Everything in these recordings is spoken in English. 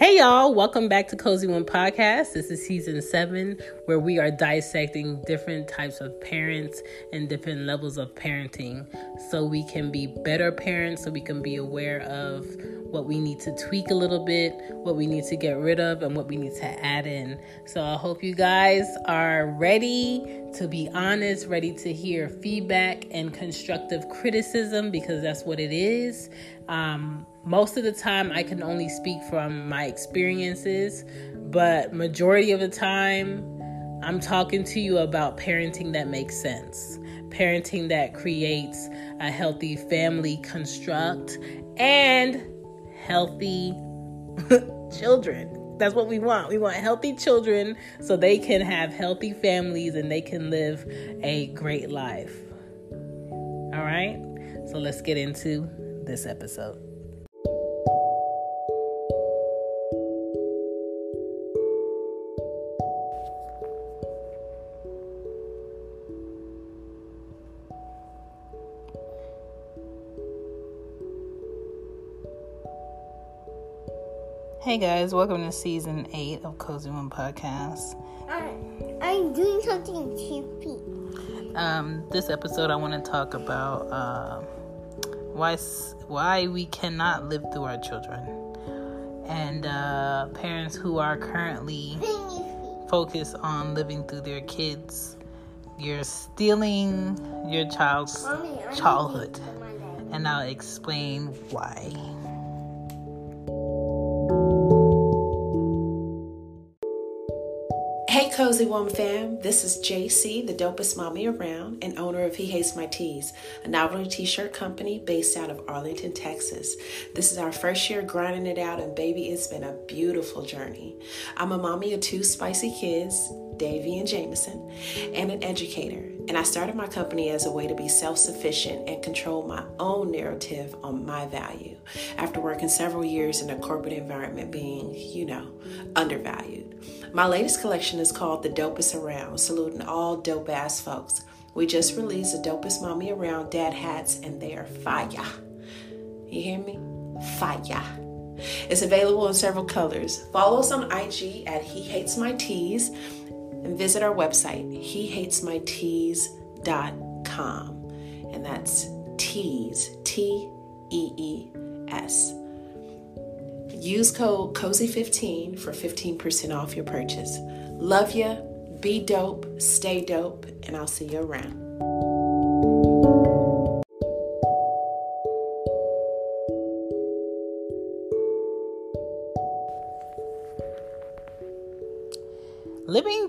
Hey y'all, welcome back to Cozy Womb Podcast. This is season seven, where we are dissecting different types of parents and different levels of parenting so we can be better parents, so we can be aware of what we need to tweak a little bit, what we need to get rid of, and what we need to add in. So I hope you guys are ready to be honest, ready to hear feedback and constructive criticism because that's what it is. Um, most of the time I can only speak from my experiences, but majority of the time I'm talking to you about parenting that makes sense. Parenting that creates a healthy family construct and healthy children. That's what we want. We want healthy children so they can have healthy families and they can live a great life. All right? So let's get into this episode. Hey guys, welcome to season eight of Cozy Womb Podcast. I'm doing something cheapy. Um, this episode, I want to talk about uh, why why we cannot live through our children, and uh, parents who are currently focused on living through their kids. You're stealing your child's childhood, and I'll explain why. Cozy Woman fam. This is JC, the dopest mommy around, and owner of He Hates My Tees, a novelty t shirt company based out of Arlington, Texas. This is our first year grinding it out, and baby, it's been a beautiful journey. I'm a mommy of two spicy kids, Davy and Jameson, and an educator. And I started my company as a way to be self sufficient and control my own narrative on my value after working several years in a corporate environment being, you know, undervalued. My latest collection is called The Dopest Around, saluting all dope ass folks. We just released the dopest mommy around dad hats, and they are fire. You hear me? Fire. It's available in several colors. Follow us on IG at He Hates My Tees and visit our website, hehatesmytees.com. And that's tees, T E E S. Use code COZY15 for 15% off your purchase. Love ya, be dope, stay dope, and I'll see you around.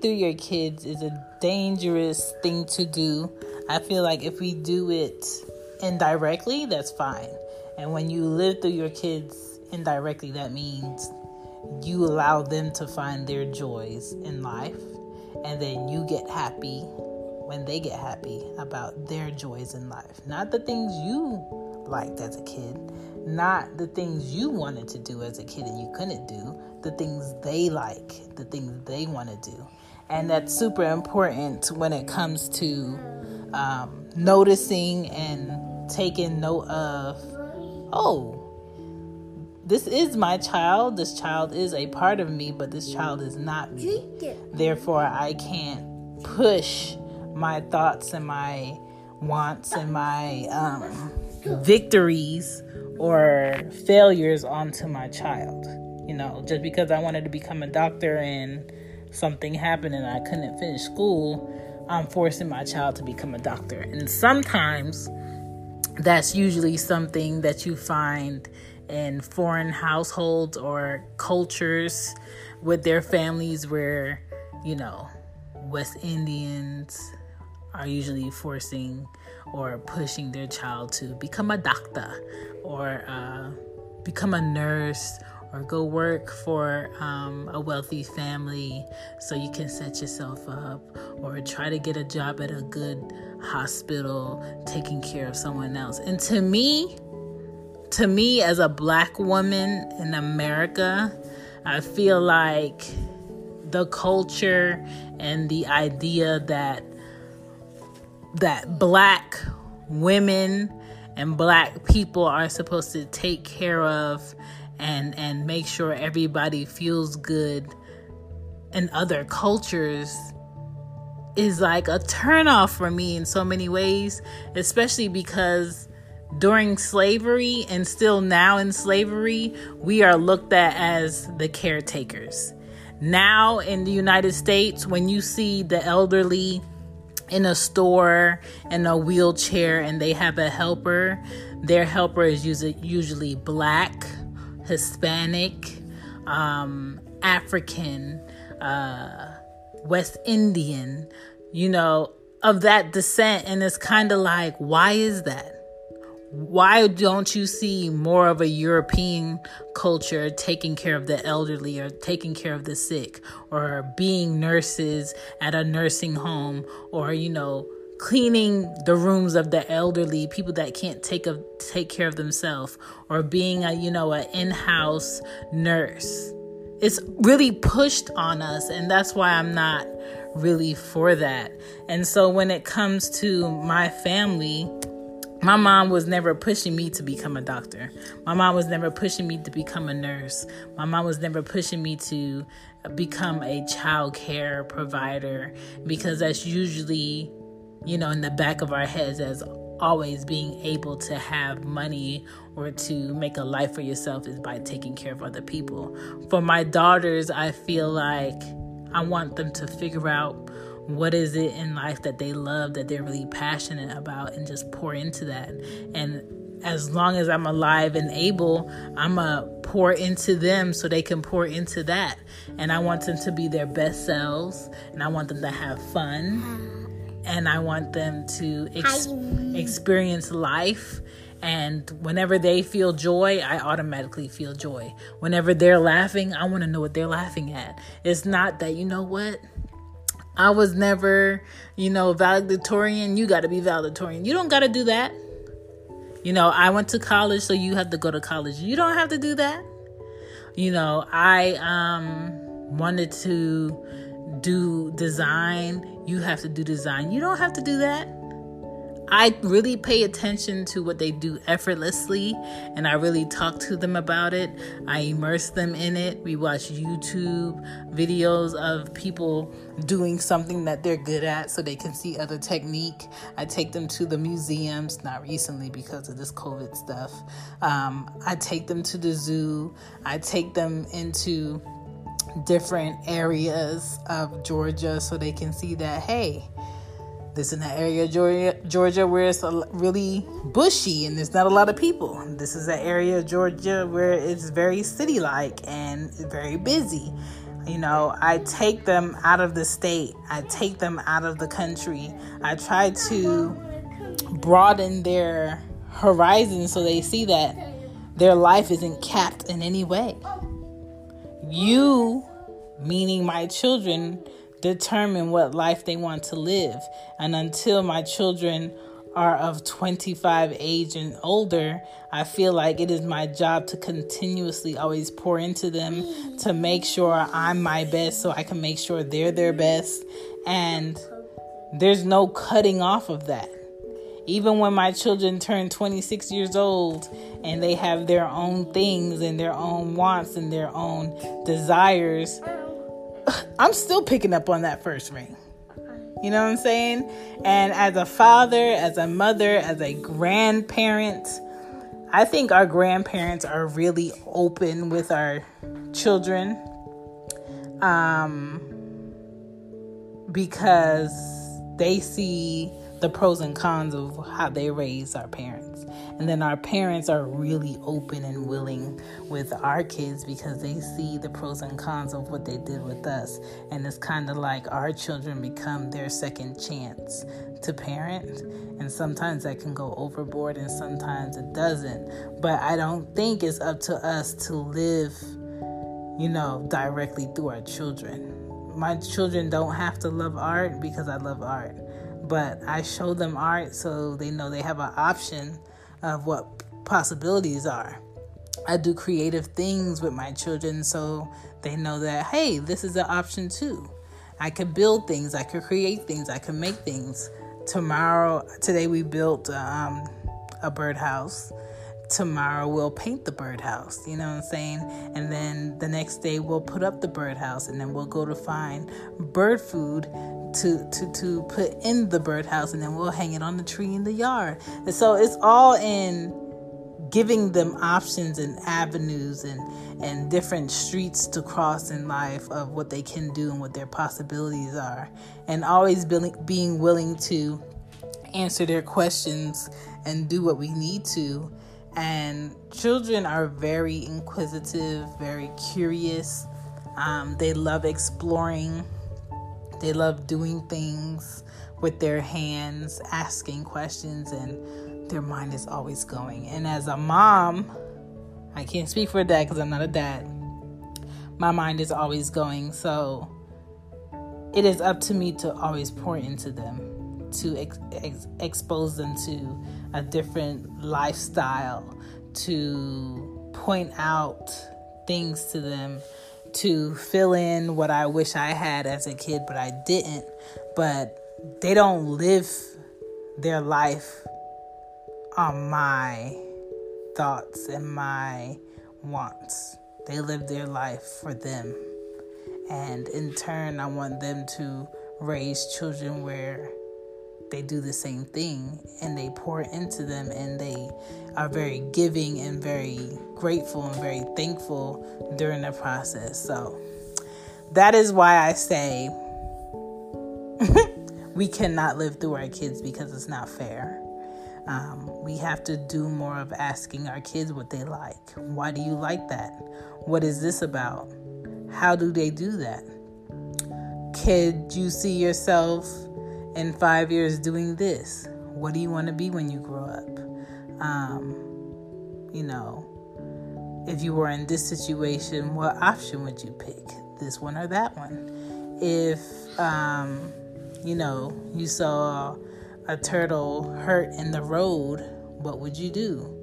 Through your kids is a dangerous thing to do. I feel like if we do it indirectly, that's fine. And when you live through your kids indirectly, that means you allow them to find their joys in life, and then you get happy when they get happy about their joys in life. Not the things you liked as a kid, not the things you wanted to do as a kid and you couldn't do, the things they like, the things they want to do. And that's super important when it comes to um, noticing and taking note of, oh, this is my child. This child is a part of me, but this child is not me. Therefore, I can't push my thoughts and my wants and my um, victories or failures onto my child. You know, just because I wanted to become a doctor and something happened and I couldn't finish school, I'm forcing my child to become a doctor. And sometimes that's usually something that you find in foreign households or cultures with their families where, you know, West Indians are usually forcing or pushing their child to become a doctor or uh, become a nurse or go work for um, a wealthy family so you can set yourself up or try to get a job at a good hospital taking care of someone else. And to me, to me as a black woman in America, I feel like the culture and the idea that that black women and black people are supposed to take care of and and make sure everybody feels good in other cultures is like a turnoff for me in so many ways, especially because during slavery and still now in slavery, we are looked at as the caretakers. Now in the United States, when you see the elderly in a store in a wheelchair and they have a helper, their helper is usually, usually black, Hispanic, um, African, uh, West Indian, you know, of that descent. And it's kind of like, why is that? why don't you see more of a European culture taking care of the elderly or taking care of the sick or being nurses at a nursing home or, you know, cleaning the rooms of the elderly, people that can't take a, take care of themselves or being a, you know, an in-house nurse. It's really pushed on us and that's why I'm not really for that. And so when it comes to my family, my mom was never pushing me to become a doctor. My mom was never pushing me to become a nurse. My mom was never pushing me to become a child care provider because that's usually, you know, in the back of our heads as always being able to have money or to make a life for yourself is by taking care of other people. For my daughters, I feel like I want them to figure out what is it in life that they love that they're really passionate about and just pour into that. And as long as i'm alive and able i'm a pour into them so they can pour into that. And i want them to be their best selves and i want them to have fun and i want them to ex- experience life and whenever they feel joy, I automatically feel joy. Whenever they're laughing, I want to know what they're laughing at. It's not that, you know what? I was never, you know, valedictorian. You got to be valedictorian. You don't got to do that. You know, I went to college, so you have to go to college. You don't have to do that. You know, I um wanted to do design. You have to do design. You don't have to do that. I really pay attention to what they do effortlessly and I really talk to them about it. I immerse them in it. We watch YouTube videos of people doing something that they're good at so they can see other technique. I take them to the museums, not recently because of this COVID stuff. Um, I take them to the zoo. I take them into different areas of Georgia so they can see that, hey, this in the area Georgia, Georgia where it's really bushy and there's not a lot of people. This is an area of Georgia where it's very city like and very busy. You know, I take them out of the state, I take them out of the country. I try to broaden their horizon so they see that their life isn't capped in any way. You, meaning my children, determine what life they want to live. And until my children are of 25 age and older, I feel like it is my job to continuously always pour into them to make sure I'm my best so I can make sure they're their best. And there's no cutting off of that. Even when my children turn 26 years old and they have their own things and their own wants and their own desires, I'm still picking up on that first ring. You know what I'm saying? And as a father, as a mother, as a grandparent, I think our grandparents are really open with our children um, because they see the pros and cons of how they raise our parents. And then our parents are really open and willing with our kids because they see the pros and cons of what they did with us. And it's kind of like our children become their second chance to parent. And sometimes that can go overboard and sometimes it doesn't. But I don't think it's up to us to live, you know, directly through our children. My children don't have to love art because I love art but I show them art so they know they have an option of what possibilities are. I do creative things with my children so they know that, hey, this is an option too. I could build things, I could create things, I could make things. Tomorrow, today we built um, a birdhouse. Tomorrow we'll paint the birdhouse, you know what I'm saying? And then the next day we'll put up the birdhouse and then we'll go to find bird food to to to put in the birdhouse and then we'll hang it on the tree in the yard. And so it's all in giving them options and avenues and and different streets to cross in life of what they can do and what their possibilities are. And always being willing to answer their questions and do what we need to. And children are very inquisitive very curious. Um, they love exploring they love doing things with their hands, asking questions, and their mind is always going. And as a mom, I can't speak for a dad because I'm not a dad. My mind is always going. So it is up to me to always pour into them, to ex- ex- expose them to a different lifestyle, to point out things to them to fill in what I wish I had as a kid, but I didn't. But they don't live their life on my thoughts and my wants. They live their life for them. And in turn, I want them to raise children where they do the same thing and they pour into them and they are very giving and very grateful and very thankful during the process. So that is why I say we cannot live through our kids because it's not fair. Um, we have to do more of asking our kids what they like. Why do you like that? What is this about? How do they do that? Could you see yourself in five years doing this? What do you want to be when you grow up? Um, you know, if you were in this situation, what option would you pick? This one or that one? If, um, you know, you saw a turtle hurt in the road, what would you do?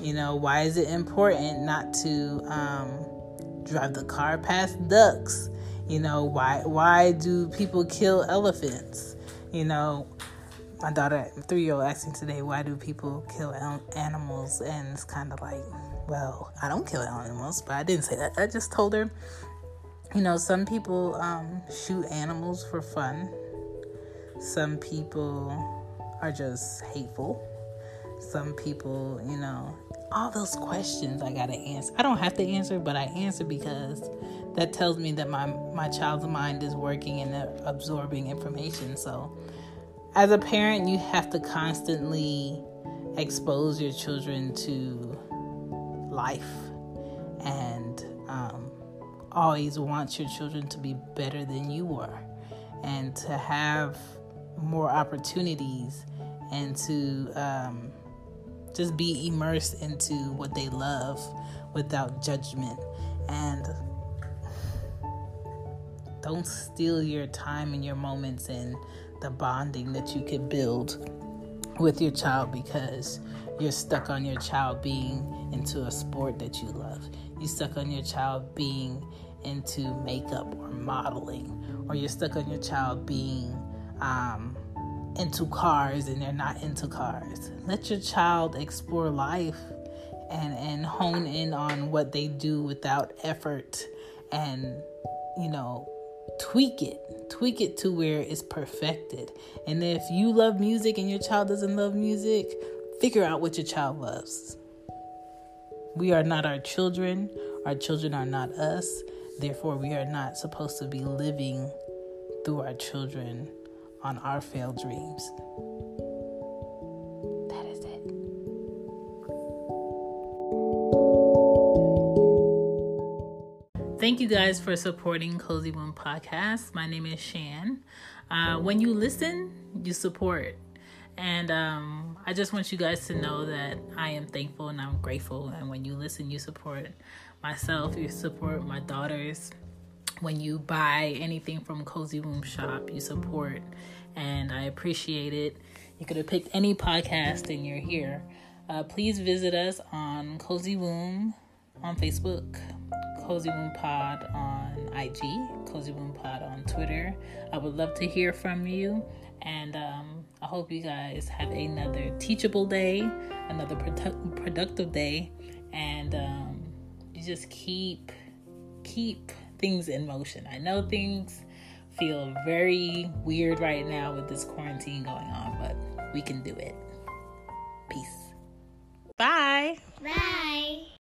You know, why is it important not to um, drive the car past ducks? You know, why why do people kill elephants? You know, my daughter, three year old, asked me today, why do people kill animals? And it's kind of like, well, I don't kill animals, but I didn't say that. I just told her, you know, some people um, shoot animals for fun, some people are just hateful, some people, you know, all those questions I gotta answer. I don't have to answer, but I answer because that tells me that my my child's mind is working and absorbing information. So, as a parent, you have to constantly expose your children to life and um, always want your children to be better than you were and to have more opportunities and to um, just be immersed into what they love without judgment. And don't steal your time and your moments and the bonding that you could build with your child because you're stuck on your child being into a sport that you love. You're stuck on your child being into makeup or modeling, or you're stuck on your child being um, into cars and they're not into cars. Let your child explore life and, and hone in on what they do without effort and, you know, tweak it. Tweak it to where it's perfected. And if you love music and your child doesn't love music, figure out what your child loves. We are not our children, our children are not us. Therefore, we are not supposed to be living through our children on our failed dreams. You guys for supporting Cozy Womb Podcast. My name is Shan. Uh, when you listen, you support. And um, I just want you guys to know that I am thankful and I'm grateful. And when you listen, you support myself, you support my daughters. When you buy anything from Cozy Womb Shop, you support. And I appreciate it. You could have picked any podcast and you're here. Uh, please visit us on Cozy Womb on Facebook, Cozy Womb Pod on IG, Cozy Womb Pod on Twitter. I would love to hear from you. And um, I hope you guys have another teachable day, another produ- productive day, and um, you just keep keep things in motion. I know things feel very weird right now with this quarantine going on, but we can do it. Peace. Bye. Bye.